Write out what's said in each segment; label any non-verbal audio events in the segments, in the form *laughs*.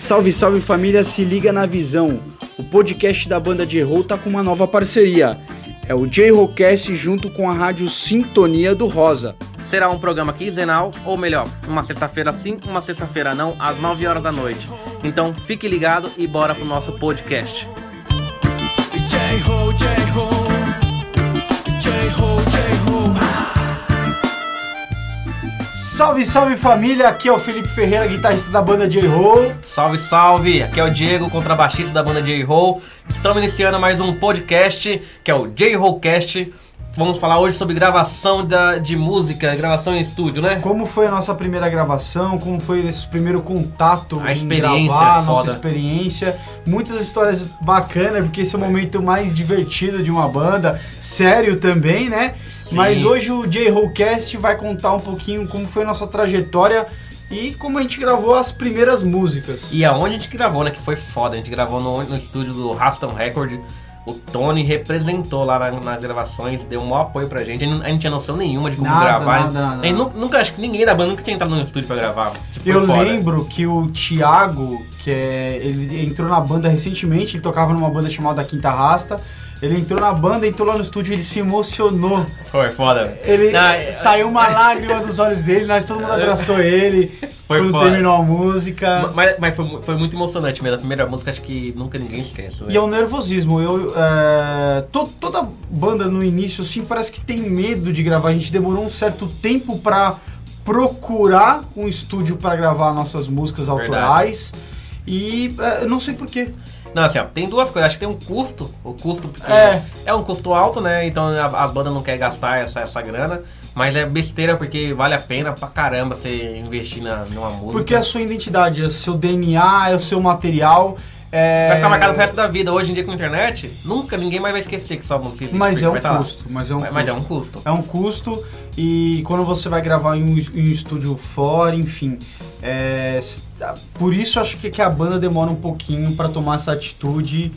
Salve, salve família, se liga na visão. O podcast da banda J-Roll tá com uma nova parceria. É o J-Rollcast junto com a rádio Sintonia do Rosa. Será um programa quinzenal, ou melhor, uma sexta-feira sim, uma sexta-feira não, às 9 horas da noite. Então fique ligado e bora pro nosso podcast. J-Ho, J-Ho, J-Ho, J-Ho. Salve, salve família, aqui é o Felipe Ferreira, guitarrista da banda J-Roll. Salve, salve! Aqui é o Diego, contrabaixista da banda J-Roll. Estamos iniciando mais um podcast, que é o J-Rollcast. Vamos falar hoje sobre gravação da, de música, gravação em estúdio, né? Como foi a nossa primeira gravação? Como foi esse primeiro contato A experiência, gravar, a nossa experiência? Muitas histórias bacanas, porque esse é o momento mais divertido de uma banda, sério também, né? Sim. Mas hoje o J-Rollcast vai contar um pouquinho como foi a nossa trajetória e como a gente gravou as primeiras músicas. E aonde a gente gravou, né? Que foi foda. A gente gravou no, no estúdio do Raston Record. O Tony representou lá na- nas gravações, deu um maior apoio pra gente. A gente não- tinha noção nenhuma de como Nada, gravar. nada, nada, nada. nu- nunca, acho que ninguém da banda nunca tinha entrado no estúdio pra gravar. Tipo, Eu foda. lembro que o Thiago, que é, ele entrou na banda recentemente, ele tocava numa banda chamada Quinta Rasta. Ele entrou na banda, entrou lá no estúdio, ele se emocionou. Foi foda. Ele Não, saiu uma lágrima dos olhos dele, nós todo mundo abraçou ele Foi quando foda. terminou a música. Mas, mas foi, foi muito emocionante mesmo. A primeira música acho que nunca ninguém esquece. Né? E é um nervosismo. Eu, é, to- toda banda no início, assim, parece que tem medo de gravar. A gente demorou um certo tempo pra procurar um estúdio pra gravar nossas músicas Verdade. autorais. E é, não sei porquê. Não, assim, ó, tem duas coisas. Acho que tem um custo. O custo, porque É. é, um custo alto, né? Então a- as bandas não querem gastar essa, essa grana. Mas é besteira porque vale a pena pra caramba você investir na, numa música. Porque é a sua identidade, é o seu DNA, é o seu material. É... Vai ficar marcado pro resto da vida. Hoje em dia com a internet, nunca ninguém mais vai esquecer que sua música existe. Mas é um tá custo. Mas é um Mas, custo. mas é um custo. É um custo e quando você vai gravar em um, em um estúdio fora, enfim. é, por isso acho que, que a banda demora um pouquinho pra tomar essa atitude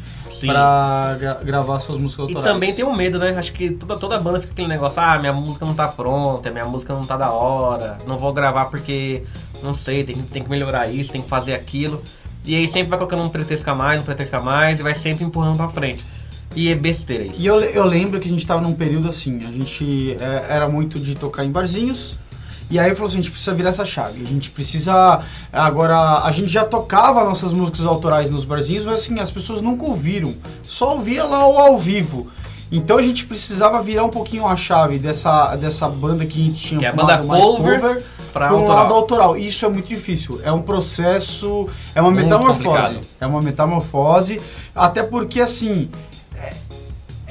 pra gra- gravar suas músicas E autorais. também tem um medo, né? Acho que toda, toda banda fica aquele negócio, ah, minha música não tá pronta, minha música não tá da hora, não vou gravar porque, não sei, tem, que- tem que melhorar isso, tem que fazer aquilo. E aí sempre vai colocando um pretexto a mais, um pretexto a mais, e vai sempre empurrando pra frente. E é besteira isso. E eu, eu lembro que a gente tava num período assim, a gente é, era muito de tocar em barzinhos. E aí falou assim, a gente precisa virar essa chave. A gente precisa. Agora, a gente já tocava nossas músicas autorais nos barzinhos, mas assim, as pessoas nunca ouviram. Só ouvia lá o ao vivo. Então a gente precisava virar um pouquinho a chave dessa, dessa banda que a gente tinha Que é a banda cover pra para um autoral. lado autoral. Isso é muito difícil. É um processo, é uma Muito metamorfose. complicado. É uma metamorfose, até porque assim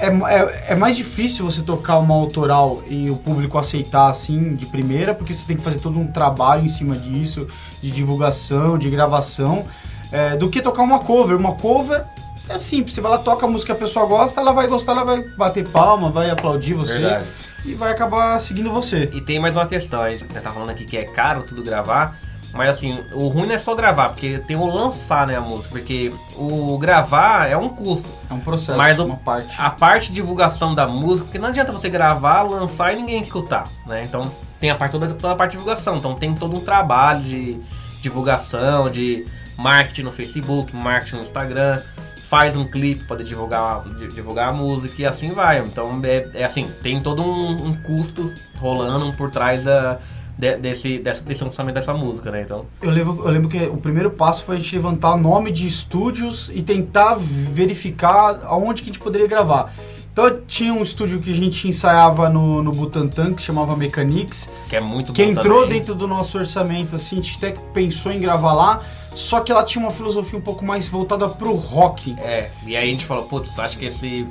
é, é, é mais difícil você tocar uma autoral e o público aceitar assim de primeira, porque você tem que fazer todo um trabalho em cima disso, de divulgação, de gravação, é, do que tocar uma cover. Uma cover é simples, você vai lá, toca a música que a pessoa gosta, ela vai gostar, ela vai bater palma, vai aplaudir você Verdade. e vai acabar seguindo você. E tem mais uma questão, a gente tá falando aqui que é caro tudo gravar, mas assim, o ruim não é só gravar, porque tem o lançar, né, a música, porque o gravar é um custo. É um processo, Mas o- uma parte. a parte de divulgação da música, porque não adianta você gravar, lançar e ninguém escutar, né? Então tem a parte toda, toda a parte de divulgação, então tem todo um trabalho de divulgação, de marketing no Facebook, marketing no Instagram, faz um clipe para divulgar, di- divulgar a música e assim vai. Então é, é assim, tem todo um, um custo rolando por trás da, de- desse, dessa- desse lançamento dessa música, né? Então Eu lembro, eu lembro que o primeiro passo foi a gente levantar o nome de estúdios e tentar verificar aonde que a gente poderia gravar. Então tinha um estúdio que a gente ensaiava no, no Butantan, que chamava Mechanics, que é muito que entrou também. dentro do nosso orçamento, assim, a gente até pensou em gravar lá, só que ela tinha uma filosofia um pouco mais voltada pro rock. É, e aí a gente falou, putz, acho que esse.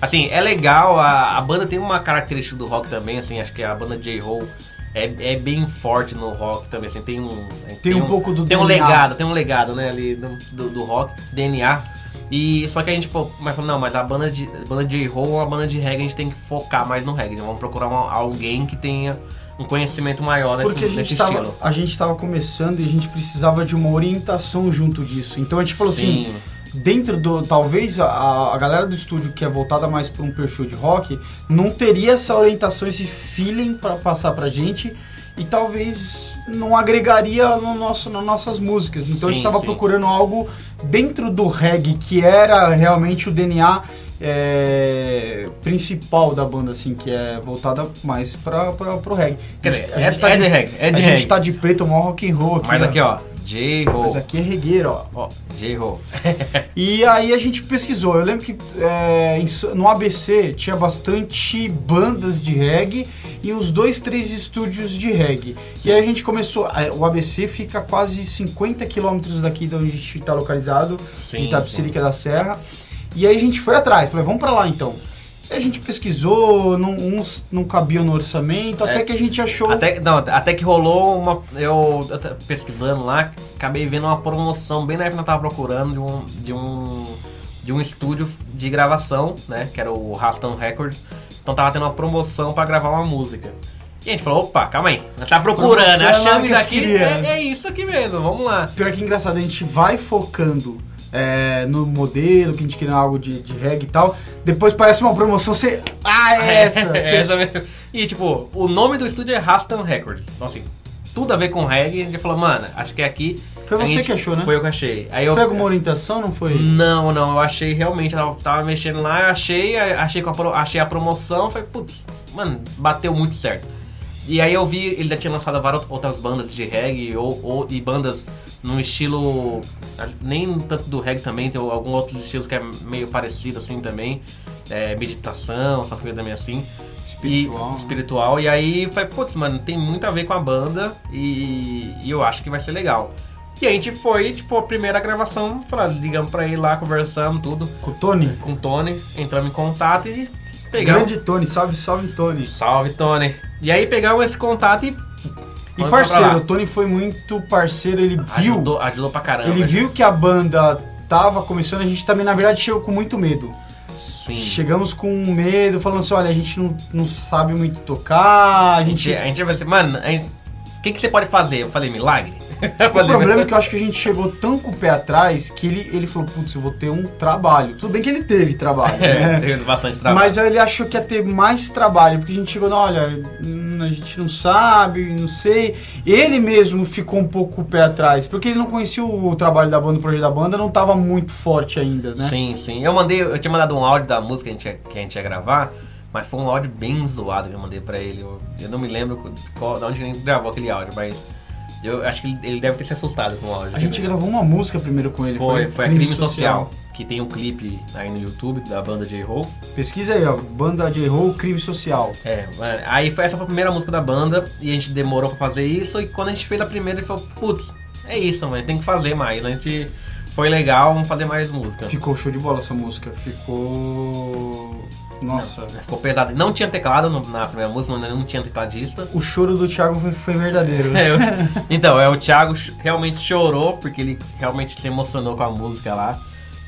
Assim, é legal, a, a banda tem uma característica do rock também, assim, acho que a banda J-Roll é, é bem forte no rock também, assim, tem um. Tem um pouco do Tem um DNA. legado, tem um legado, né, ali do, do, do rock, DNA. E só que a gente, pô, mas falou, não, mas a banda de a banda J-Roll é uma banda de reggae, a gente tem que focar mais no reggae, então vamos procurar uma- alguém que tenha um conhecimento maior nesse, Porque a nesse gente, tava, estilo. a gente tava começando e a gente precisava de uma orientação junto disso. Então a gente falou assim, Sim. Dentro do. Talvez a, a galera do estúdio que é voltada mais para um perfil de rock não teria essa orientação, esse feeling para passar pra gente. e talvez não agregaria no nosso, nas nossas músicas. Então a gente Sim, estava sim. procurando algo dentro do reggae, que era realmente o DNA é, principal da banda, assim, que é voltada mais para pro reggae. Dizer, gente- a é, gente tá é de- de reggae, é de a gente reggae. tá de preto, mó rock and roll aqui. Mas ó. aqui, ó, J-Ho. Mas aqui é regueiro, ó. Ó, J-Ho. *laughs* *laughs* E aí a gente pesquisou. Eu lembro que é, no ABC tinha bastante bandas de reggae e uns dois, três estúdios de reggae. E aí a gente começou. a- O ABC fica quase 50 quilômetros daqui de onde a gente está localizado, Sim, Itapecerica da Serra. E aí a gente foi atrás, falei, vamos pra lá então. A gente pesquisou, não, uns não cabiam no orçamento, É. até que a gente achou. Até, não, até que rolou uma. Eu, eu pesquisando lá, acabei vendo uma promoção bem na época que eu tava procurando de um. De um, de um estúdio de gravação, né? Que era o Raston Records. Então tava tendo uma promoção pra gravar uma música. E a gente falou, opa, calma aí, tá procurando, Promoção é lá achamos que isso a aqui, gente é, é isso aqui mesmo, vamos lá. Pior que engraçado, a gente vai focando é, no modelo, que a gente queria algo de, de reggae e tal. Depois parece uma promoção, você. Ah, é *laughs* essa! É, Você- essa mesmo. E tipo, o nome do estúdio é Raston Records. Então assim, tudo a ver com reggae. A gente falou, mano, acho que é aqui. Foi você gente- que achou, né? Foi eu que achei. Aí eu, Foi alguma orientação, não foi? Não, não, eu achei realmente, eu tava, mexendo lá, eu achei, achei, com a, achei a promoção, falei, putz, mano, bateu muito certo. E aí eu vi, ele já tinha lançado várias outras bandas de reggae ou, ou- e bandas num estilo, nem tanto do reggae também, tem alguns outros estilos que é meio parecido assim também, é, meditação, essas coisas também assim. Espiritual. E, espiritual. E aí foi, putz, mano, tem muito a ver com a banda e, e eu acho que vai ser legal. E a gente foi, tipo, a primeira gravação, falou, ligamos pra ele lá, conversamos tudo Com o Tony? com o Tony, entramos em contato e pegamos. Grande Tony, salve, salve Tony. Salve, Tony. E aí pegamos esse contato e. E Vamos parceiro, o Tony foi muito parceiro, ele viu. Ajudou, ajudou pra caramba. Ele viu que a banda tava começando, a gente também, na verdade, chegou com muito medo. Sim. Chegamos com medo, falando assim, olha, a gente não, não sabe muito tocar, a A gente, a gente vai assim, mano, gente- o que, que você pode fazer? Eu falei, milagre? *laughs* O falei, problema é que eu acho que a gente chegou tão com o pé atrás que ele, ele falou, putz, eu vou ter um trabalho. Tudo bem que ele teve trabalho, *laughs* É, né? teve bastante trabalho. Mas ele achou que ia ter mais trabalho, porque a gente chegou, olha, hum, a gente não sabe, não sei. Ele mesmo ficou um pouco com o pé atrás, porque ele não conhecia o trabalho da banda, o projeto da banda, não estava muito forte ainda, né? Sim, sim. Eu mandei, eu tinha mandado um áudio da música que a gente ia, que a gente ia gravar, mas foi um áudio bem zoado que eu mandei pra ele. Eu, eu não me lembro qual, de onde ele gravou aquele áudio, mas eu acho que ele, ele deve ter se assustado com o áudio. A gente gravou uma música primeiro com ele. Foi, foi a Crime Social, que tem um clipe aí no YouTube da banda J-Ho. Pesquisa aí, ó, banda Roll, Crime Social. É, aí foi, essa foi a primeira música da banda e a gente demorou pra fazer isso. E quando a gente fez a primeira, ele falou: Putz, é isso, mano, tem que fazer mais. A gente foi legal, vamos fazer mais música. Ficou show de bola essa música, ficou... Nossa... Não, ficou pesado. Não tinha teclado no- na primeira música, não, não tinha tecladista. O choro do Thiago foi, foi verdadeiro. *laughs* É, eu- então, é, o Thiago realmente chorou, porque ele realmente se emocionou com a música lá.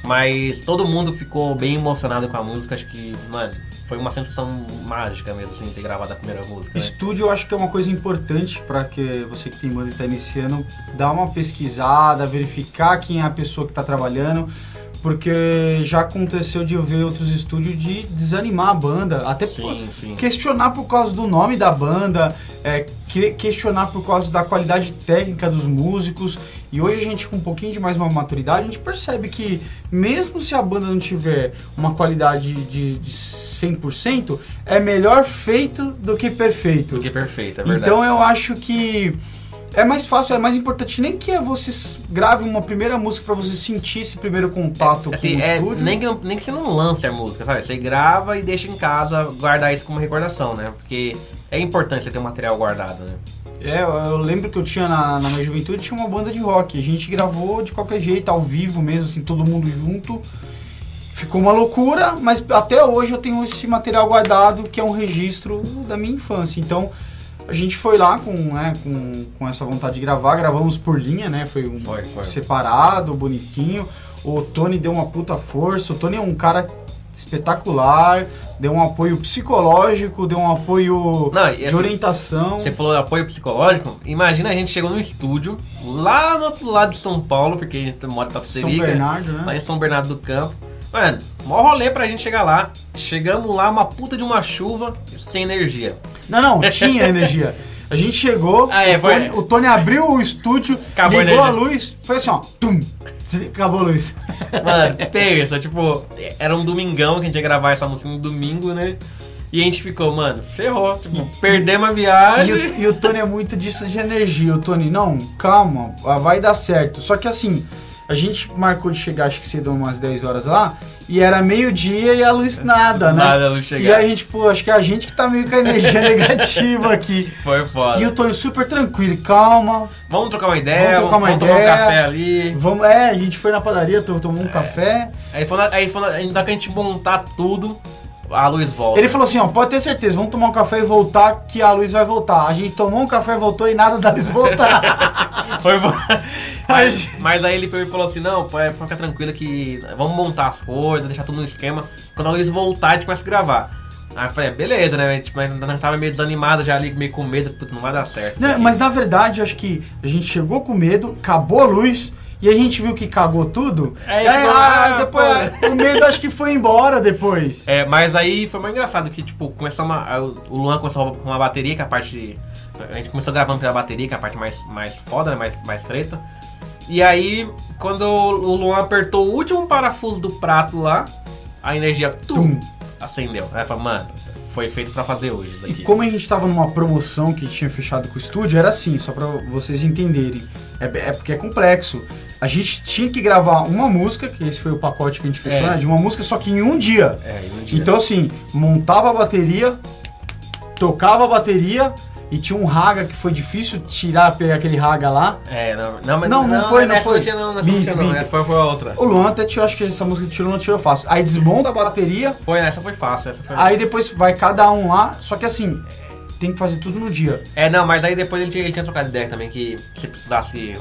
Mas todo mundo ficou bem emocionado com a música. Acho que, mano, foi uma sensação mágica mesmo, assim, ter gravado a primeira música, né? Estúdio eu acho que é uma coisa importante para que você que tem banda e está iniciando, dar uma pesquisada, verificar quem é a pessoa que está trabalhando, porque já aconteceu de eu ver outros estúdios de desanimar a banda, até por- Sim, sim. questionar por causa do nome da banda, é, que- questionar por causa da qualidade técnica dos músicos. E hoje a gente, com um pouquinho de mais uma maturidade, a gente percebe que mesmo se a banda não tiver uma qualidade de, de 100%, é melhor feito do que perfeito. Do que perfeito, é verdade. Então eu acho que é mais fácil, é mais importante nem que você grave uma primeira música para você sentir esse primeiro contato Assim, com o é, estúdio. nem, que, nem que você não lance a música, sabe? Você grava e deixa em casa, guardar isso como recordação, né? Porque é importante você ter um material guardado, né? É, eu eu lembro que eu tinha na, na minha juventude tinha uma banda de rock. A gente gravou de qualquer jeito, ao vivo mesmo, assim, todo mundo junto. Ficou uma loucura, mas até hoje eu tenho esse material guardado que é um registro da minha infância. Então a gente foi lá com, né, com, com essa vontade de gravar, gravamos por linha, né? Foi um Foi, foi. separado, bonitinho. O Tony deu uma puta força. O Tony é um cara espetacular, deu um apoio psicológico, deu um apoio Não, de assim, orientação. Você falou apoio psicológico? Imagina a gente chegou no estúdio, lá no outro lado de São Paulo, porque a gente mora em São Tapicerica, Bernardo, né? lá em São Bernardo do Campo. Mano, mó rolê pra gente chegar lá. Chegamos lá, uma puta de uma chuva, sem energia. Não, não, *laughs* tinha energia. A gente chegou, Ah, é, o, foi. Tony, o Tony abriu o estúdio, Acabou a ligou a energia. luz, foi assim, ó, tum, acabou a luz. Mano, *laughs* terça, tipo, era um domingão que a gente ia gravar essa música no domingo, né? E a gente ficou, mano, ferrou, tipo, perdemos a E viagem. o, e o Tony é muito disso de energia. O Tony, não, calma, vai dar certo. Só que assim, a gente marcou de chegar, acho que cedo, umas 10 horas lá, e era meio-dia e a luz nada, né? Nada não E chegar. a gente, pô, acho que é a gente que tá meio com a energia *laughs* negativa aqui. Foi foda. E o Tony super tranquilo, calma. Vamos trocar uma ideia, Vamos trocar uma vamos tomar um ideia. café ali. Vamos, é, a gente foi na padaria, to- tomou um café. Aí foi, na, aí foi na, ainda que a gente montar tudo, a luz volta. Ele falou assim, ó, pode ter certeza, vamos tomar um café e voltar, que a luz vai voltar. A gente tomou um café, voltou e nada da luz voltar. *laughs* Foi. *laughs* Mas, mas aí ele falou assim, não, pô, é, fica tranquilo que vamos montar as coisas, deixar tudo no esquema. Quando a luz voltar, a gente começa a gravar. Aí eu falei, é, beleza, né? Tipo, mas nós tava meio desanimado já ali, meio com medo, puta, não vai dar certo. aqui. mas na verdade, acho que a gente chegou com medo, acabou a luz, e a gente viu que cagou tudo. Aí Aí, ah, ah, depois, pô. o medo acho que foi embora depois. É, mas aí foi mais engraçado que, tipo, começou uma, o Luan começou com uma bateria, que é a parte. A gente começou gravando pela bateria, que é a parte mais, mais foda, né? Mais, mais treta. E aí, quando o Luan apertou o último parafuso do prato lá, a energia tum, Tum. acendeu. Aí falei, mano, foi feito pra fazer hoje isso E aqui. como a gente tava numa promoção que tinha fechado com o estúdio, era assim, só pra vocês entenderem. É, é porque é complexo. A gente tinha que gravar uma música, que esse foi o pacote que a gente fechou, É. né? De uma música só que em um dia. É, e no dia- Então assim, montava a bateria, tocava a bateria e tinha um raga que foi difícil tirar, pegar aquele raga lá. É, não, não, mas Não, não foi, não nessa foi. tinha não, nessa não tinha não, minto. essa foi, foi outra. O Luan até tirou, acho que essa música tirou não tirou fácil. Aí desmonta a bateria, Foi, essa foi fácil, essa foi aí depois vai cada um lá, só que assim, tem que fazer tudo no dia. É, não, mas aí depois ele tinha, ele tinha trocado ideia também que se precisasse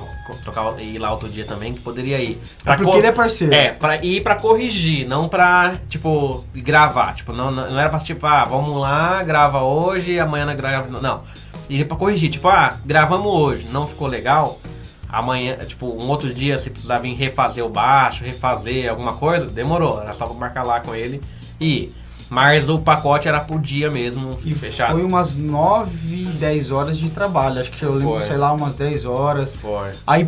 trocar ir lá outro dia também, que poderia ir. É porque co- ele é parceiro. É, pra ir pra corrigir, não pra, tipo, gravar. Tipo, não, não não era pra, tipo, ah, vamos lá, grava hoje, amanhã não grava. Não. Ir pra corrigir, tipo, ah, gravamos hoje, não ficou legal. Amanhã, tipo, um outro dia, se precisar vir refazer o baixo, refazer alguma coisa, demorou. Era só pra marcar lá com ele e ir. Mas o pacote era por dia mesmo, E fechado. foi umas 9, 10 horas de trabalho. Acho que eu lembro, Foi. sei lá, umas 10 horas. Foi. Aí,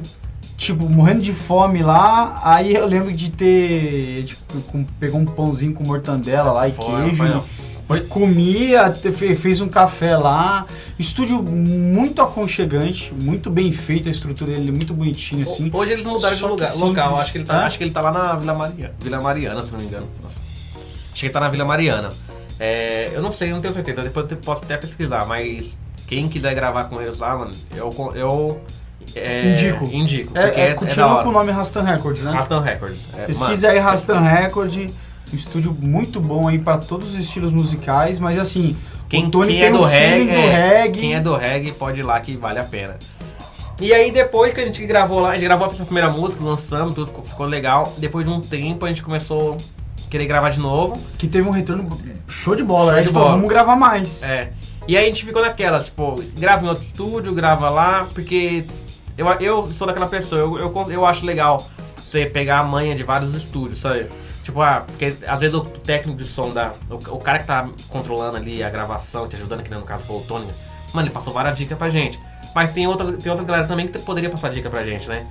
tipo, morrendo de fome lá. Aí eu lembro de ter. Tipo, pegou um pãozinho com mortandela lá e Foi, queijo. foi não. Foi, comia, fez um café lá. Estúdio muito aconchegante, muito bem feito, a estrutura dele é muito bonitinha assim. Hoje eles mudaram de Só que lugar, local. Acho que, ele tá, Hã? acho que ele tá lá na Vila Mariana, Vila Mariana, se não me engano. Nossa. Acho que tá na Vila Mariana. É, eu não sei, eu não tenho certeza. Depois eu posso até pesquisar, mas quem quiser gravar com eles lá, mano, eu, eu é, Indico. Indico. É, é, continua hora. com o nome Rastan Records, né? Rastan Records. É, mano, Pesquisa aí Rastan Record, um estúdio muito bom aí pra todos os estilos musicais, mas assim, Quem, quem tem é do um reggae, do é, reggae. quem é do reggae pode ir lá que vale a pena. E aí depois que a gente gravou lá, a gente gravou a primeira música, lançamos, tudo ficou, ficou legal. Depois de um tempo a gente começou querer gravar de novo. que teve um retorno show de bola. Show a de falou, bola. vamos gravar mais. É. E aí a gente ficou naquela, tipo, grava em outro estúdio, grava lá, porque eu, eu sou daquela pessoa, eu, eu, eu acho legal você pegar a manha de vários estúdios, sabe? Tipo, ah, porque às vezes o técnico de som da. O, o cara que tá controlando ali a gravação, te ajudando, que nem no caso foi o Tony, mano, ele passou várias dicas pra gente. Mas tem outra, tem outra galera também que poderia passar dica pra gente, né?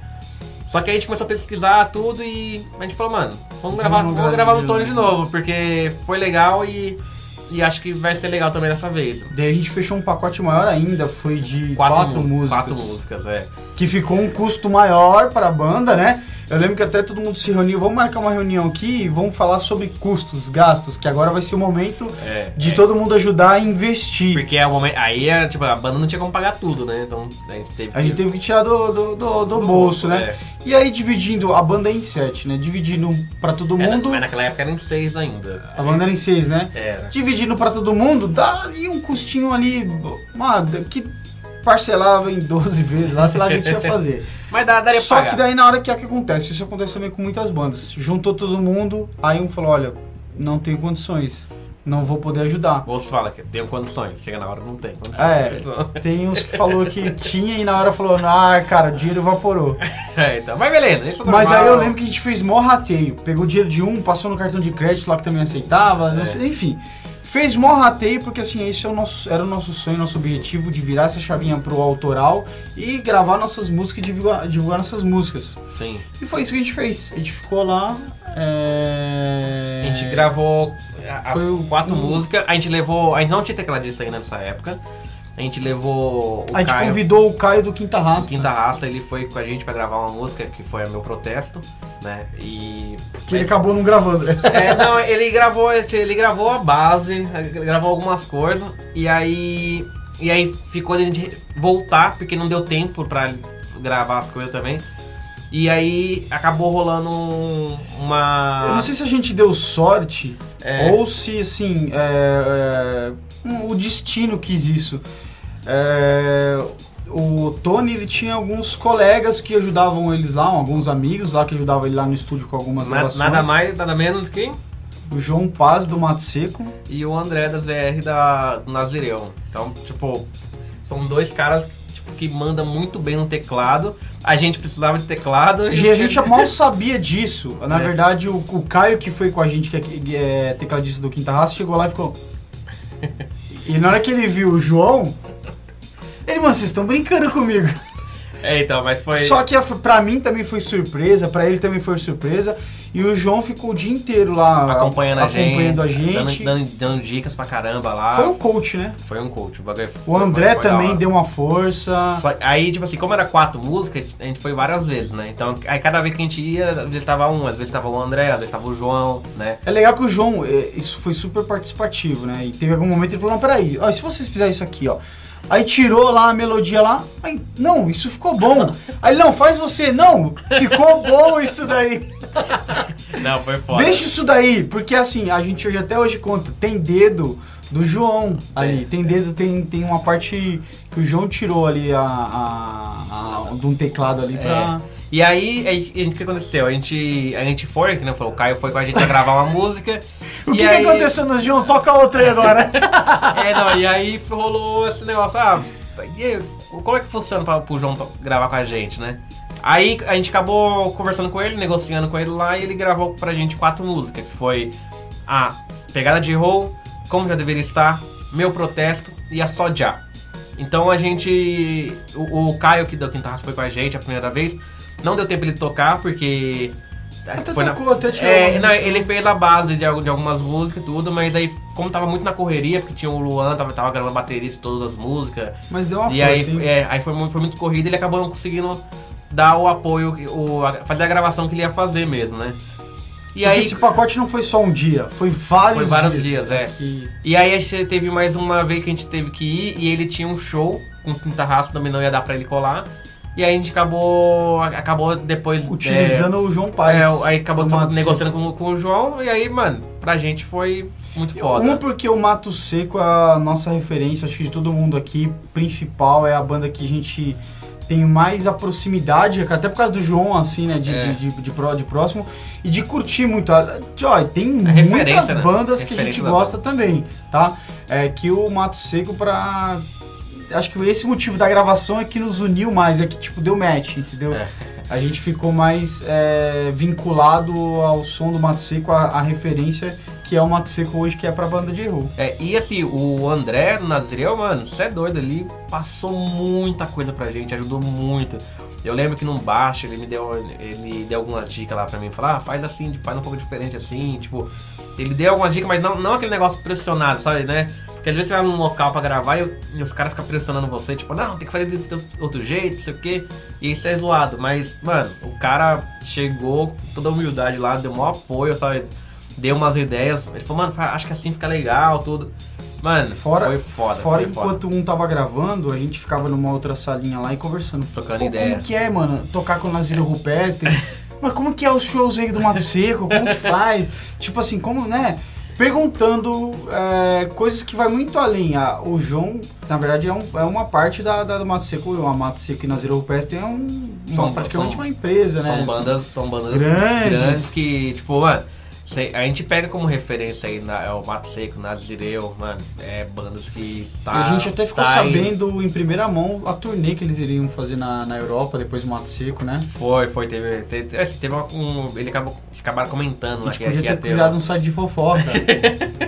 Só que aí a gente começou a pesquisar tudo e a gente falou, mano, vamos Vamos gravar, gravar vamos gravar no Tony de novo. porque foi legal e, e acho que vai ser legal também dessa vez. Daí a gente fechou um pacote maior ainda, foi de quatro, mu- músicas. Quatro músicas, é. Que ficou um custo maior pra banda, né? Eu lembro que até todo mundo se reuniu, vamos marcar uma reunião aqui e vamos falar sobre custos, gastos, que agora vai ser o momento é de é. todo mundo ajudar a investir. Porque é o momento. Aí é, tipo, a banda não tinha como pagar tudo, né? Então a gente teve A gente teve que tirar do, do, do- do bolso, né? é. E aí dividindo, a banda é em sete, né? Dividindo pra todo É, mundo. mas naquela época eram seis ainda. A banda era em seis, né? Era. Dividindo pra todo mundo, dá ali um custinho ali, mano, que parcelava em 12 vezes lá, sei lá o que a gente ia fazer. *laughs* Mas dá, daria Só pagar. que daí na hora que é que acontece, isso acontece também com muitas bandas. Juntou todo mundo, aí um falou, olha, não tenho condições, não vou poder ajudar. O outro fala que tem condições, chega na hora não tem condições. É. Tem uns que falou que tinha e na hora falou, ah, cara, o dinheiro evaporou. *laughs* é, então, mas beleza, isso é Mas aí eu lembro que a gente fez mó rateio. Pegou dinheiro de um, passou no cartão de crédito lá que também aceitava, É. enfim. Fez mó rateio, porque assim, esse é o nosso, era o nosso sonho, nosso objetivo de virar essa chavinha pro autoral e gravar nossas músicas e divulgar, divulgar nossas músicas. Sim. E foi isso que a gente fez. A gente ficou lá. é, A gente gravou as Foi quatro o- músicas. A gente levou. A gente não tinha tecladista ainda nessa época. A gente levou o A gente Caio. convidou o Caio do Quinta Rasta. Quinta Rasta, ele foi com a gente pra gravar uma música que foi o meu protesto, né? E. Que ele acabou não gravando. né? É, não, ele gravou, ele gravou a base, gravou algumas coisas, e aí. E aí ficou a gente voltar, porque não deu tempo pra gravar as coisas também. E aí acabou rolando um- uma. Eu não sei se a gente deu sorte É. ou se, assim, é, é, o destino quis isso. É, o Tony ele tinha alguns colegas que ajudavam eles lá, alguns amigos lá que ajudavam ele lá no estúdio com algumas Na- gravações. nada mais, nada menos do que. O João Paz do Mato Seco. E o André da ZR da do Nazireu. Então, tipo, são dois caras tipo, que mandam muito bem no teclado. A gente precisava de teclado. E a gente mal sabia disso. Na É. verdade, o, o Caio que foi com a gente, que é, que é tecladista do Quinta Raça, chegou lá e ficou. *laughs* E na hora que ele viu o João, ele, mano, vocês estão brincando comigo. É, então, mas foi. Só que a- pra mim também foi surpresa, pra ele também foi surpresa. E o João ficou o dia inteiro lá acompanhando a gente. acompanhando a Dando, gente. dando, dando dicas pra caramba lá. Foi um coach, né? Foi um coach. O, bagulho O foi- André foi também deu uma força. Só- aí, tipo assim, como era quatro músicas, a gente foi várias vezes, né? Então, aí cada vez que a gente ia, às vezes tava um, às vezes tava o André, às vezes tava o João, né? É legal que o João, é, isso foi super participativo, né? E teve algum momento que ele falou, não, peraí, ó, se vocês fizerem isso aqui, ó. Aí tirou lá a melodia lá, aí, não, isso ficou bom. Aí, não, faz você, não, ficou bom isso daí. Não, foi foda. Deixa isso daí, porque assim, a gente hoje até hoje conta, tem dedo do João ali, tem dedo, tem, tem uma parte que o João tirou ali a, a, a- de um teclado ali pra... E aí, a gente- o que aconteceu? A gente, a gente foi, que nem falou, o Caio foi com a gente pra gravar uma música. O e que, aí, que aconteceu no João? Toca outra aí agora. *laughs* É, não, e aí rolou esse negócio, ah, aí, como é que funciona pra, pro João gravar com a gente, né? Aí a gente acabou conversando com ele, negociando com ele lá, e ele gravou pra gente quatro músicas, que foi a Pegada de Roll, Como Já Deveria Estar, Meu Protesto e a Só Já. Então a gente. O, o Caio que deu Quinta Raça foi com a gente a primeira vez. Não deu tempo ele tocar, porque. Até foi na- tocou, até tirou é, não, ele fez a base de, de algumas músicas e tudo, mas aí, como tava muito na correria, porque tinha o Luan, tava, tava gravando bateria de todas as músicas, Mas deu uma e força, aí, é, aí foi, muito- foi muito corrido e ele acabou não conseguindo dar o apoio, o, a- fazer a gravação que ele ia fazer mesmo, né? E Porque aí, esse pacote não foi só um dia, foi vários Foi vários dias. dias, é. Que... e aí a gente teve mais uma vez que a gente teve que ir e ele tinha um show com quinta raça, também não ia dar pra ele colar. E aí a gente acabou, acabou depois... Utilizando o João Paz. É, aí acabou negociando com, com o João e aí, mano, pra gente foi muito foda. Um porque o Mato Seco é a nossa referência, acho que de todo mundo aqui, principal, é a banda que a gente tem mais a proximidade, até por causa do João, assim, né, de, É. de, de, de pró- de próximo, e de curtir muito. Ó, tem muitas referência, né? bandas que a gente gosta também, tá? É que o Mato Seco pra... Acho que esse motivo da gravação é que nos uniu mais, é que, tipo, deu match, entendeu? É. *laughs* A gente ficou mais é, vinculado ao som do Mato Seco, a, a referência que é o Mato Seco hoje, que é pra banda de roll. É, e assim, o André Nazireu, mano, você é doido, ele passou muita coisa pra gente, ajudou muito. Eu lembro que num baixo ele me deu, ele deu algumas dicas lá pra mim, falar, ah, faz assim, faz um pouco diferente assim, tipo, ele deu alguma dica, mas não, não aquele negócio pressionado, sabe, né? Porque às vezes você vai num local pra gravar e, e os caras ficam pressionando você, tipo, não, tem que fazer de outro jeito, não sei o quê, e isso é zoado, mas, mano, o cara chegou com toda humildade lá, deu maior apoio, sabe? Deu umas ideias, ele falou, mano, acho que assim fica legal, tudo. Mano, Fora- foi foda, Fora foi foda. enquanto um tava gravando, a gente ficava numa outra salinha lá e conversando. Trocando ideia. Como que é, mano? Tocar com o Naziro Rupestre? *laughs* Mas como que é os shows aí do Mato Seco? Como que *laughs* faz? Tipo assim, como, né? Perguntando é, coisas que vai muito além. Ah, o João, na verdade, é, um- é uma parte da, da- do Mato Seco. O Mato Seco e Naziro Rupestre é um, São- praticamente são- uma empresa, né? São bandas, são bandas Grandes. grandes. que, tipo, mano, a gente pega como referência aí na, é o Mato Seco, Nazireu, mano, é bandas que tá. a gente até ficou tá em- sabendo em primeira mão a turnê que eles iriam fazer na, na Europa, depois do Mato Seco, né? Foi, foi, teve. teve, teve uma- um. Ele acabou, eles acabaram comentando A lá gente que, podia que ter criado um site de fofoca. *laughs*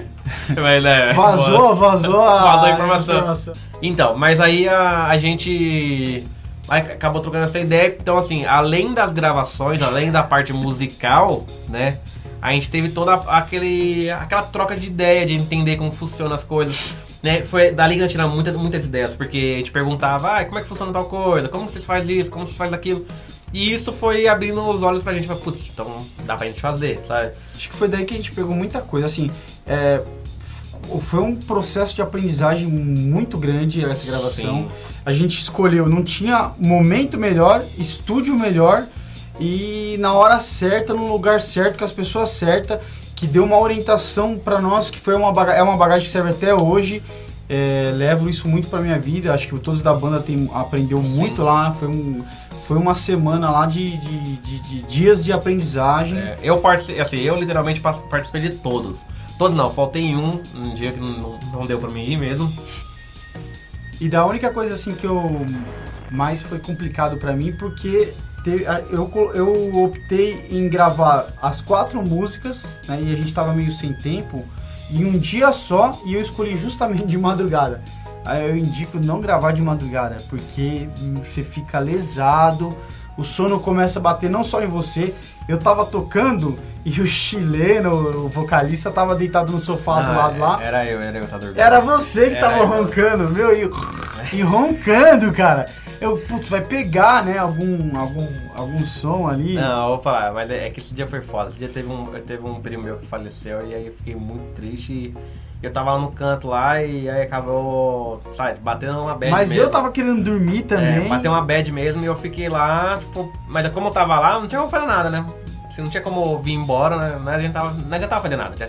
Mas, né, Vazou, vazou a, Vazou a informação. Então, mas aí a, a gente acabou trocando essa ideia. Então, assim, além das gravações, além da parte musical, né? A gente teve toda aquele, aquela troca de ideia, de entender como funcionam as coisas. Né? Foi dali que a gente tirava muitas, muitas ideias, porque a gente perguntava, ah, como é que funciona tal coisa, como vocês fazem isso, como vocês fazem aquilo. E isso foi abrindo os olhos pra gente, pra, putz, então dá pra gente fazer, sabe? Acho que foi daí que a gente pegou muita coisa, assim, é, foi um processo de aprendizagem muito grande essa gravação. Sim. A gente escolheu, não tinha momento melhor, estúdio melhor e na hora certa, no lugar certo, com as pessoas certas, que deu uma orientação para nós, que foi uma bagagem, é uma bagagem que serve até hoje. É, levo isso muito para minha vida, acho que todos da banda tem, aprendeu Sim. muito lá, foi um foi uma semana lá de, de, de, de dias de aprendizagem. É, eu participei, assim, eu literalmente participei de todos. Todos não, faltei um, um dia que não, não deu pra mim ir mesmo. E da única coisa assim que eu mais foi complicado para mim, porque eu, eu optei em gravar as quatro músicas, né, e a gente tava meio sem tempo, em um dia só, e eu escolhi justamente de madrugada. Aí eu indico não gravar de madrugada, porque você fica lesado, o sono começa a bater não só em você. Eu tava tocando e o chileno, o vocalista, tava deitado no sofá do lado lá. Era eu, era eu, tá dormindo. Era você que era tava eu. roncando, meu, e, e roncando, cara eu, putz, vai pegar, né, algum, algum, algum som ali. Não, eu vou falar, mas é, é que esse dia foi foda. Esse dia teve um, teve um primo meu que faleceu e aí eu fiquei muito triste e eu tava lá no canto lá e aí acabou, sabe, batendo uma bad Mas mesmo. eu tava querendo dormir também. É, bateu uma bad mesmo e eu fiquei lá, tipo, mas como eu tava lá, não tinha como fazer nada, né? Se não tinha como vir embora, né? A gente tava, não adiantava fazer nada, já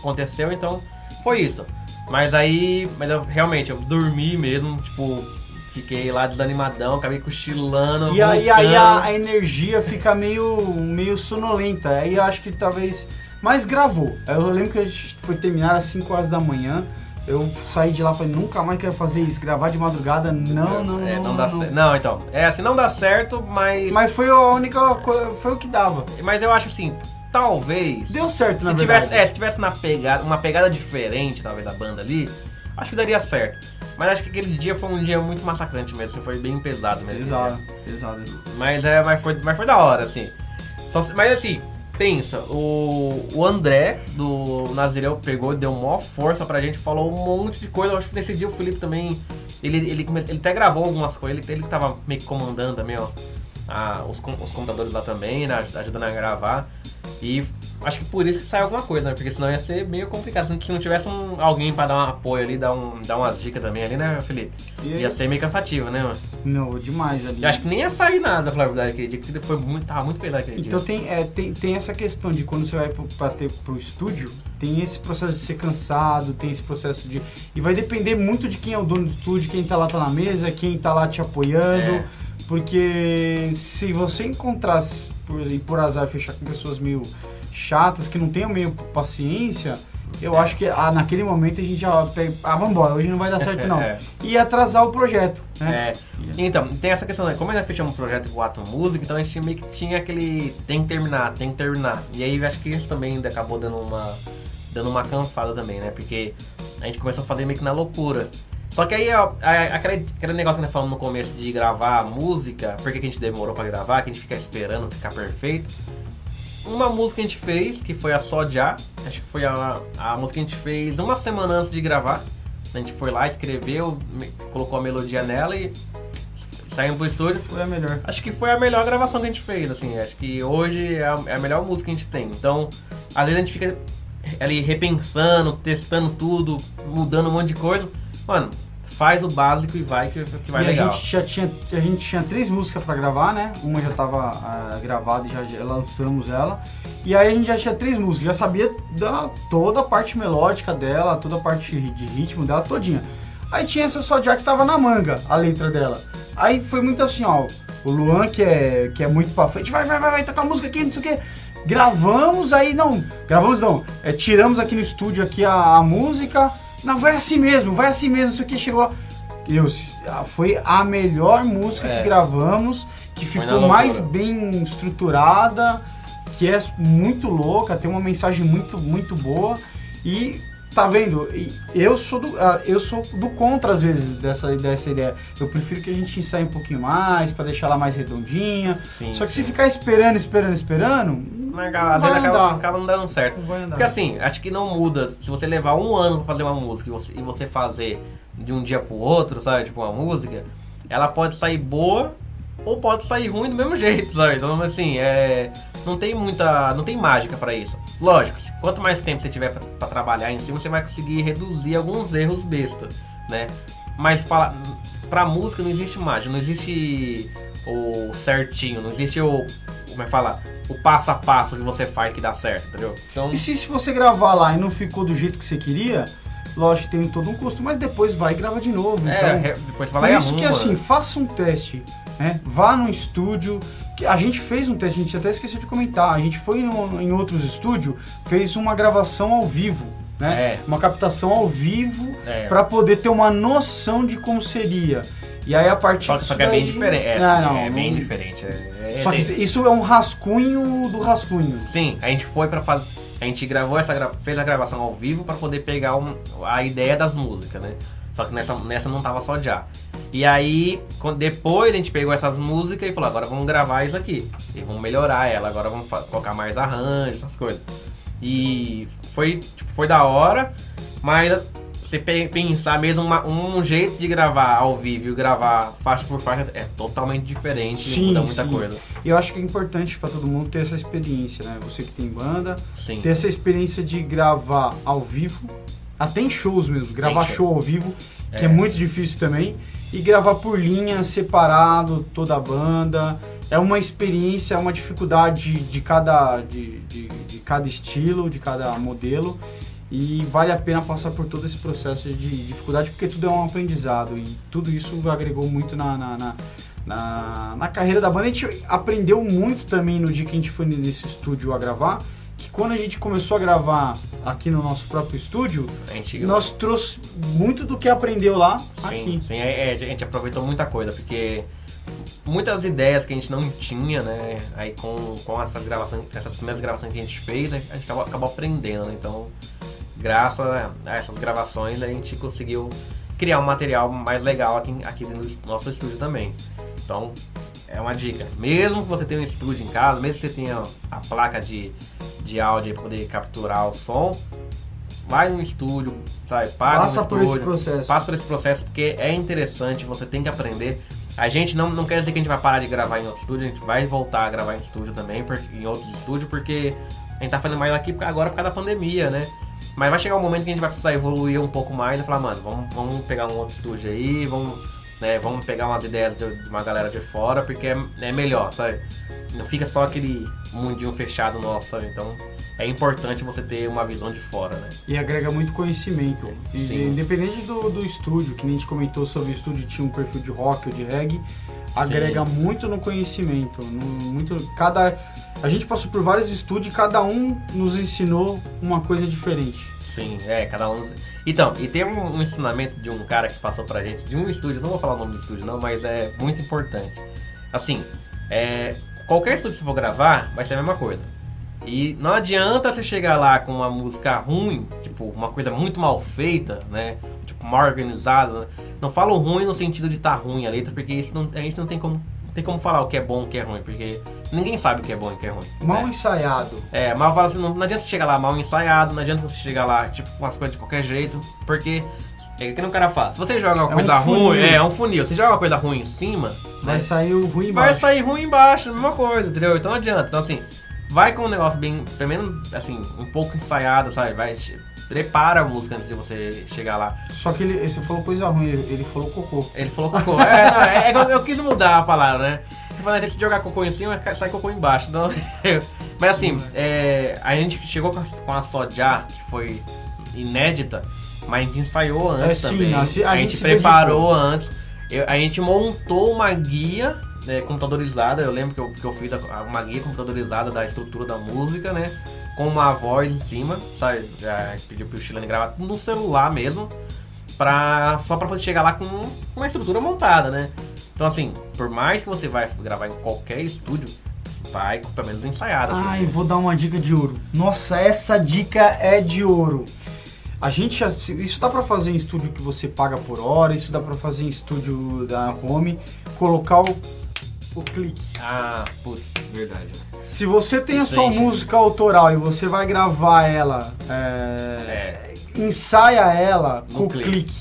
aconteceu, então foi isso. Mas aí, mas eu realmente, eu dormi mesmo, tipo, Fiquei lá desanimadão, acabei cochilando. E aí, aí a, a, energia fica meio, meio sonolenta. Aí eu acho que talvez. Mas gravou. Eu lembro que a gente foi terminar às 5 horas da manhã. Eu saí de lá e falei, nunca mais quero fazer isso, gravar de madrugada, não, não, é, não, não, dá não. não, então, é assim, não dá certo, mas... Mas foi a única coisa, foi o que dava. Mas eu acho assim, talvez... Deu certo, na se verdade. Tivesse, é, se tivesse na pegada, uma pegada diferente, talvez, da banda ali, acho que daria certo. Mas acho que aquele dia foi um dia muito massacrante mesmo, assim, foi bem pesado mesmo. Pesado, pesado. Mas, é, mas, foi, mas foi da hora, assim. Só, mas assim, pensa, o, o André do Nazireu pegou, deu maior força pra gente, falou um monte de coisa. Eu acho que nesse dia o Felipe também. Ele, ele, ele até gravou algumas coisas, ele, ele que tava meio que comandando também, ó. A, os, os computadores lá também, né, ajudando a gravar. E Acho que por isso que saiu alguma coisa, né? Porque senão ia ser meio complicado. Se não tivesse um, alguém pra dar um apoio ali, dar, um, dar umas dicas também ali, né, Felipe? Ia ser meio cansativo, né, mano? Não, demais ali. Eu acho que nem ia sair nada, falar a verdade, aquele dia, porque foi muito, tava muito pesado aquele então, dia. Então tem, é, tem, tem essa questão de quando você vai pro, pra ter, pro estúdio, tem esse processo de ser cansado, tem esse processo de... E vai depender muito de quem é o dono do estúdio, quem tá lá tá na mesa, quem tá lá te apoiando. É. Porque se você encontrasse, por, por azar, fechar com pessoas meio chatas, que não tenham meio paciência, eu acho que ah, naquele momento a gente já pega, ah, vambora, hoje não vai dar certo *laughs* não. é. E atrasar o projeto, né? É. Então, tem essa questão, né? como nós fechamos um projeto com o Atom Music, então a gente meio que tinha aquele tem que terminar, tem que terminar. E aí acho que isso também ainda acabou dando uma dando uma cansada também, né? Porque a gente começou a fazer meio que na loucura. Só que aí, ó, aquele, aquele negócio que nós falamos no começo de gravar a música, por que a gente demorou para gravar, que a gente fica esperando ficar perfeito uma música que a gente fez, que foi a Só Já. Acho que foi a, a música que a gente fez uma semana antes de gravar. A gente foi lá, escreveu, colocou a melodia nela e saímos pro estúdio. Foi a melhor. Acho que foi a melhor gravação que a gente fez, assim. Acho que hoje é a, é a melhor música que a gente tem. Então, às vezes a gente fica ali repensando, testando tudo, mudando um monte de coisa. Mano, faz o básico e vai que, que vai e legal. A gente já tinha, a gente tinha três músicas para gravar, né? Uma já estava uh, ah, gravada e já, já, lançamos ela. E aí a gente já tinha três músicas, já sabia da, toda a parte melódica dela, toda a parte de ritmo dela, todinha. Aí tinha essa só já que tava na manga, a letra dela. Aí foi muito assim, ó, o Luan, que é, que é muito pra frente, vai, vai, vai, vai, tocar música aqui, não sei o que. Gravamos, aí não, gravamos não, é, tiramos aqui no estúdio aqui a, a música, não, vai assim mesmo, vai assim mesmo, isso aqui chegou. Eu, foi a melhor música é. que gravamos, que ficou mais bem estruturada, que é muito louca, tem uma mensagem muito, muito boa e tá vendo? Eu sou do, ah, eu sou do contra, às vezes, dessa, dessa ideia. Eu prefiro que a gente ensaie um pouquinho mais, pra deixar ela mais redondinha. Sim, Só que sim. se ficar esperando, esperando, esperando, Mas, não às vezes acaba, acaba não dando certo. Não. Porque assim, acho que não muda. Se você levar um ano pra fazer uma música e você, e você fazer de um dia pro outro, sabe? Tipo, uma música, ela pode sair boa ou pode sair ruim do mesmo jeito, sabe? Então, assim, é. Não tem muita. Não tem mágica pra isso. Lógico, quanto mais tempo você tiver pra, pra trabalhar em cima, você vai conseguir reduzir alguns erros besta, né? Mas fala, pra música não existe mágica, não existe o certinho, não existe o. É que fala? O passo a passo que você faz que dá certo, entendeu? Então. E se, se você gravar lá e não ficou do jeito que você queria, lógico que tem todo um custo, mas depois vai e grava de novo. É, então, re- depois Por fala e isso que arruma. assim, faça um teste, né? Vá no estúdio. que A gente fez um teste, a gente até esqueceu de comentar. A gente foi no- em outros estúdios, fez uma gravação ao vivo, né? É. Uma captação ao vivo É. pra poder ter uma noção de como seria. E aí a partir Só que, disso só que é bem daí- diferente. É, Não, não, é bem não- diferente. É, é- Só que é- isso é um rascunho do rascunho. Sim, a gente foi pra fazer. A gente gravou essa gra- fez a gravação ao vivo pra poder pegar um- a ideia das músicas, né? Só que nessa, nessa não tava só já. E aí, quando- depois a gente pegou essas músicas e falou, agora vamos gravar isso aqui. E vamos melhorar ela, agora vamos colocar mais arranjos, essas coisas. E foi, tipo, foi da hora, mas você pe- pensar mesmo uma- um jeito de gravar ao vivo e gravar faixa por faixa é totalmente diferente, Sim, muda muita sim. coisa. E eu acho que é importante pra todo mundo ter essa experiência, né? Você que tem banda, Sim. ter essa experiência de gravar ao vivo, até em shows mesmo, gravar show. show ao vivo, que é. É. muito difícil também, e gravar por linha, separado, toda a banda. É uma experiência, é uma dificuldade de cada, de, de, de cada estilo, de cada modelo. E vale a pena passar por todo esse processo de dificuldade, porque tudo é um aprendizado. E tudo isso agregou muito na, na, na, na, na carreira da banda. A gente aprendeu muito também no dia que a gente foi nesse estúdio a gravar. Que quando a gente começou a gravar aqui no nosso próprio estúdio, nós trouxe muito do que aprendeu lá Sim, aqui. sim é, é, a gente aproveitou muita coisa, porque muitas ideias que a gente não tinha, né? Aí com, com essas gravações, essas primeiras gravações que a gente fez, a gente acabou, acabou aprendendo, né? Então, graças a essas gravações, a gente conseguiu criar um material mais legal aqui, aqui no nosso estúdio também. Então, é uma dica. Mesmo que você tenha um estúdio em casa, mesmo que você tenha a placa de, de áudio para poder capturar o som, vai no estúdio, sabe? Paga Passa no por esse estúdio, processo. Passa por esse processo porque é interessante, você tem que aprender. A gente não, não quer dizer que a gente vai parar de gravar em outro estúdio, a gente vai voltar a gravar em estúdio também, em outros estúdios, porque a gente tá fazendo mais aqui agora por causa da pandemia, né? Mas vai chegar um momento que a gente vai precisar evoluir um pouco mais e falar, mano, vamos, vamos pegar um outro estúdio aí, vamos, né, vamos pegar umas ideias de, de uma galera de fora, porque é, é melhor, sabe? Não fica só aquele mundinho fechado nosso, sabe? Então é importante você ter uma visão de fora, né? E agrega muito conhecimento. E, Sim. independente do, do estúdio, que nem a gente comentou sobre o estúdio tinha um perfil de rock ou de reggae, agrega muito no conhecimento. no- muito, cada, a gente passou por vários estúdios e cada um nos ensinou uma coisa diferente. Sim, é, cada um. Então, e tem um, um ensinamento de um cara que passou pra gente, de um estúdio, não vou falar o nome do estúdio não, mas é muito importante. Assim, é, qualquer estúdio que você for gravar, vai ser a mesma coisa. E não adianta você chegar lá com uma música ruim, tipo, uma coisa muito mal feita, né? Tipo, mal organizada. né? Não falo ruim no sentido de estar ruim a letra, porque isso não- a gente não tem como, tem como falar o que é bom e o que é ruim, porque ninguém sabe o que é bom e o que é ruim. Mal né? ensaiado. É, falo assim, não, não adianta você chegar lá mal ensaiado, não adianta você chegar lá, tipo, com as coisas de qualquer jeito, porque é que nem o cara faz. Se você joga uma É um coisa funil. ruim, é, é um funil. Se joga uma coisa ruim em cima, Vai né, sair o ruim vai embaixo. sair ruim embaixo, mesma coisa, entendeu? Então não adianta. Então assim, vai com um negócio bem, pelo menos assim, um pouco ensaiado, sabe? Vai, prepara a música antes de você chegar lá. Só que ele, você falou coisa ruim, ele, falou cocô. Ele falou cocô. É, não, é, é eu, eu quis mudar a palavra, né? Eu falei, se jogar cocô em cima, sai cocô embaixo. Então, *laughs* mas assim, é, a gente chegou com a, com a Sojá, que foi inédita, mas a gente ensaiou antes É, sim, também. a- a a, gente gente preparou antes. Eu- a gente montou uma guia né, computadorizada. Eu lembro que eu, que eu fiz a- uma guia computadorizada da estrutura da música, né? Com uma voz em cima, sabe? A gente pediu pro Chilane gravar tudo no celular mesmo pra, só pra poder chegar lá com uma estrutura montada, né? Então assim, por mais que você vai gravar em qualquer estúdio, vai com pelo menos ensaiado. assim. Ai, vou dar uma dica de ouro. Nossa, essa dica é de ouro. A gente, já- isso dá pra fazer em estúdio que você paga por hora, isso dá pra fazer em estúdio da home, colocar o, o clique. Ah, putz, verdade. Se você tem a Isso sua aí, gente. música autoral e você vai gravar ela, é, ensaia ela No com o clique. clique,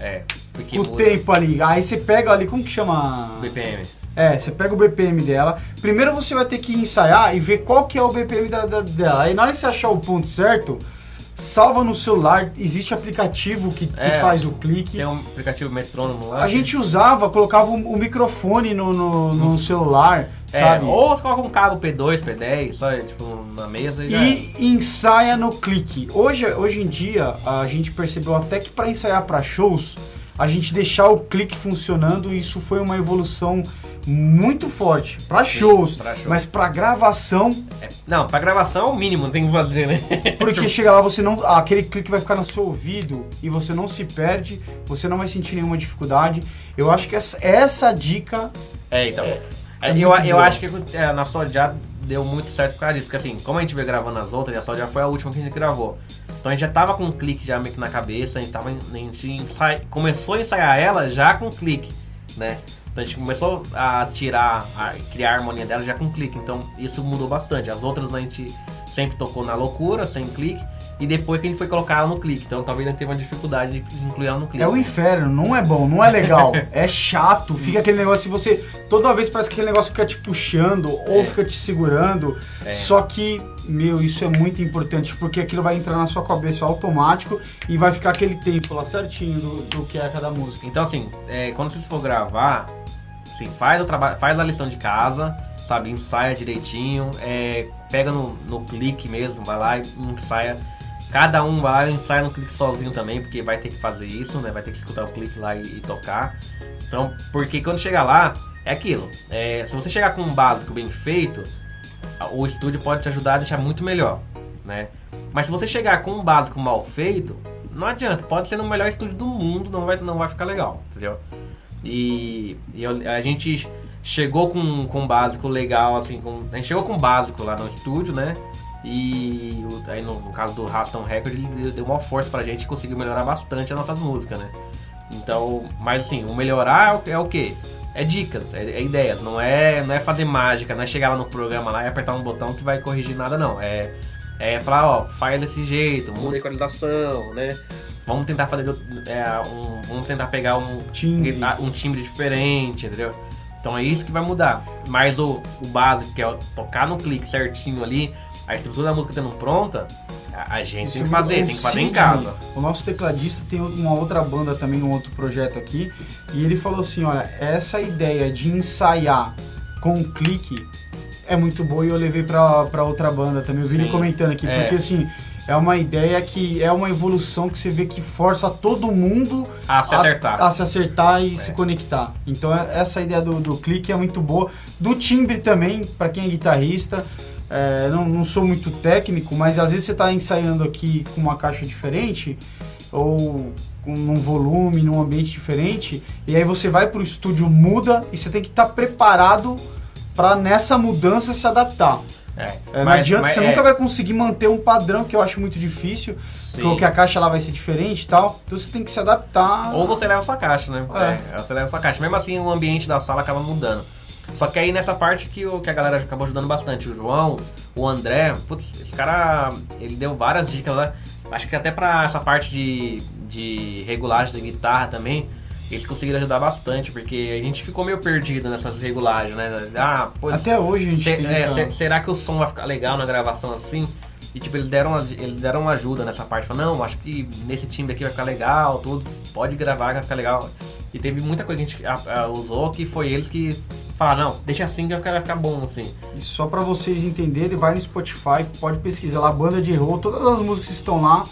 É, porque com o muda tempo ali. Aí você pega ali, como que chama? o BPM. É, você pega o BPM dela. Primeiro você vai ter que ensaiar e ver qual que é o BPM da, da- dela. Aí na hora que você achar o ponto certo, salva no celular. Existe aplicativo que, que É, faz o clique. Tem um aplicativo metrônomo lá. A gente usava, colocava o, o microfone no, no, no celular, É, sabe? ou você coloca um cabo P2, P10, só tipo na mesa e, já. E ensaia no clique. Hoje, hoje em dia, a gente percebeu até que para ensaiar para shows, a gente deixar o clique funcionando, isso foi uma evolução muito forte para shows, pra show. mas para gravação, É, Não, pra gravação é o mínimo, não tem o que fazer, né? *laughs* porque chega lá você não, aquele clique vai ficar no seu ouvido e você não se perde, você não vai sentir nenhuma dificuldade. Eu acho que essa, essa dica É, então. É, É, é eu, eu acho que é, na Sodia deu muito certo por causa disso. Porque assim, como a gente veio gravando as outras, e a Sodia foi a última que a gente gravou. Então a gente já tava com um clique já meio que na cabeça, a gente, tava, a gente ensai- começou a ensaiar ela já com clique, né? Então a gente começou a tirar, a criar a harmonia dela já com clique. Então isso mudou bastante. As outras a gente sempre tocou na loucura, sem clique. E depois que a gente foi colocar ela no clique. Então talvez a gente teve uma dificuldade de incluir ela no clique. É o inferno, não é bom, não é legal, é chato, *laughs* fica aquele negócio que você. Toda vez parece que aquele negócio fica te puxando ou É. fica te segurando. É. Só que, meu, isso é muito importante, porque aquilo vai entrar na sua cabeça automático e vai ficar aquele tempo lá certinho do, do que é cada música. Então, assim, é, quando vocês for gravar, assim, faz, o trabalho, faz a lição de casa, sabe? Ensaia direitinho, é, pega no, no clique mesmo, vai lá e ensaia. Cada um vai lá e ensaia no clique sozinho também, porque vai ter que fazer isso, né? Vai ter que escutar o clique lá e, e tocar. Então, porque quando chegar lá, é aquilo. É, se você chegar com um básico bem feito, o estúdio pode te ajudar a deixar muito melhor, né? Mas se você chegar com um básico mal feito, não adianta, pode ser no melhor estúdio do mundo, não vai, não vai ficar legal, entendeu? E, e a gente chegou com, com um básico legal, assim, com, a gente chegou com um básico lá no estúdio, né? E aí no, no caso do Raston Record, ele deu- deu uma força pra gente e conseguiu melhorar bastante as nossas músicas, né? Então, mas assim, o melhorar é o, é o quê? É dicas, é, é ideias, não é, não é fazer mágica, não é chegar lá no programa lá e apertar um botão que vai corrigir nada, não. É, é falar, ó, faz desse jeito, muda a equalização, né? Vamos tentar fazer é, um, vamos tentar pegar um, Timbre. um timbre diferente, entendeu? Então é isso que vai mudar. Mas o, o básico, que é tocar no clique certinho ali, a estrutura da música tendo pronta, a, a gente tem que Isso, fazer, o tem que fazer em casa. O nosso tecladista tem uma outra banda também, um outro projeto aqui, e ele falou assim, olha, essa ideia de ensaiar com clique é muito boa e eu levei pra, pra outra banda também. Eu vi ele comentando aqui, é. porque assim, é uma ideia que é uma evolução que você vê que força todo mundo A se acertar. a, se acertar e É. se conectar. Então é- essa ideia do, do clique é muito boa. Do timbre também, para quem é guitarrista. é, não, não sou muito técnico, mas às vezes você está ensaiando aqui com uma caixa diferente ou com um volume, num ambiente diferente, e aí você vai para o estúdio, muda e você tem que estar preparado para nessa mudança se adaptar. É, É, não mas- adianta, mas você é, nunca vai conseguir manter um padrão que eu acho muito difícil, sim. porque a caixa lá vai ser diferente e tal. Então você tem que se adaptar. Ou você leva sua caixa, né? É. É, você leva sua caixa. Mesmo assim, o ambiente da sala acaba mudando. Só que aí nessa parte que, o, que a galera acabou ajudando bastante. O João, o André, putz, esse cara, ele deu várias dicas lá. Acho que até pra essa parte de, de regulagem de guitarra também, eles conseguiram ajudar bastante, porque a gente ficou meio perdido nessas regulagens, né? Ah, pô, Até hoje a gente Se- é, se- será que o som vai ficar legal na gravação assim? E tipo, eles deram, eles deram uma ajuda nessa parte. Falaram, não, acho que nesse timbre aqui vai ficar legal, tudo. Pode gravar que vai ficar legal. E teve muita coisa que a gente a- a- usou que foi eles que falaram, não, deixa assim que vai ficar, bom, assim. E só pra vocês entenderem, vai no Spotify, pode pesquisar lá, Banda de Roll, todas as músicas que estão lá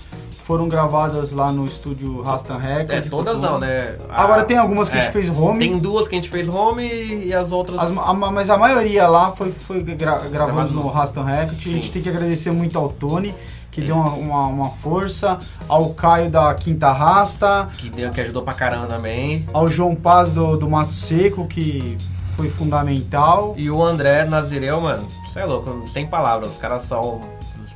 foram gravadas lá no estúdio Rastan Record. É, todas não, né? A- Agora tem algumas que a é, gente fez home, Tem duas que a gente fez home e as outras. as- a- mas a maioria lá foi, foi gra, gravando no Rastan Record. A gente Sim. tem que agradecer muito ao Tony, que Sim. deu uma, uma, uma força, ao Caio da Quinta Rasta, Que, deu, que ajudou pra caramba também. ao João Paz do, do Mato Seco, que foi fundamental. E o André Nazireu, mano, Isso é louco, sem palavras. Os caras são.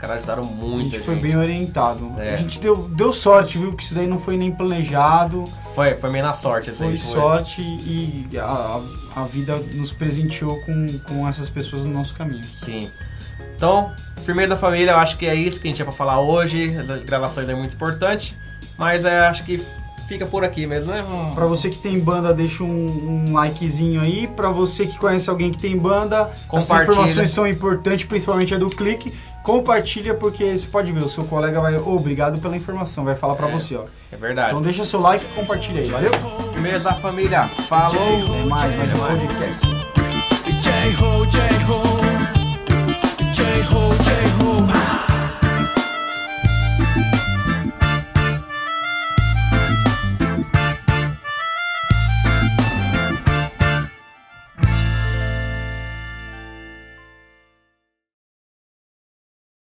Caras ajudaram A muito. gente foi bem orientado. É. A gente deu, deu sorte, viu? Que isso daí não foi nem planejado. Foi, foi meio na sorte, assim. Foi sorte e a, a vida nos presenteou com, com essas pessoas no nosso caminho. Sim. Então, Firmeza da Família, eu acho que é isso que a gente tinha pra falar hoje. As gravações é muito importante. Mas é, acho que fica por aqui mesmo, né? Um- Pra você que tem banda, deixa um, um likezinho aí. Pra você que conhece alguém que tem banda, as informações são importantes, principalmente a do clique. Compartilha porque você pode ver, o seu colega vai, "Ô, obrigado pela informação, vai falar pra É. você, ó. É verdade. Então deixa seu like e compartilha aí, valeu? Firmeza da Família, falou! Até mais, mais um podcast. J-Ho, J-Ho, J-Ho, J-Ho.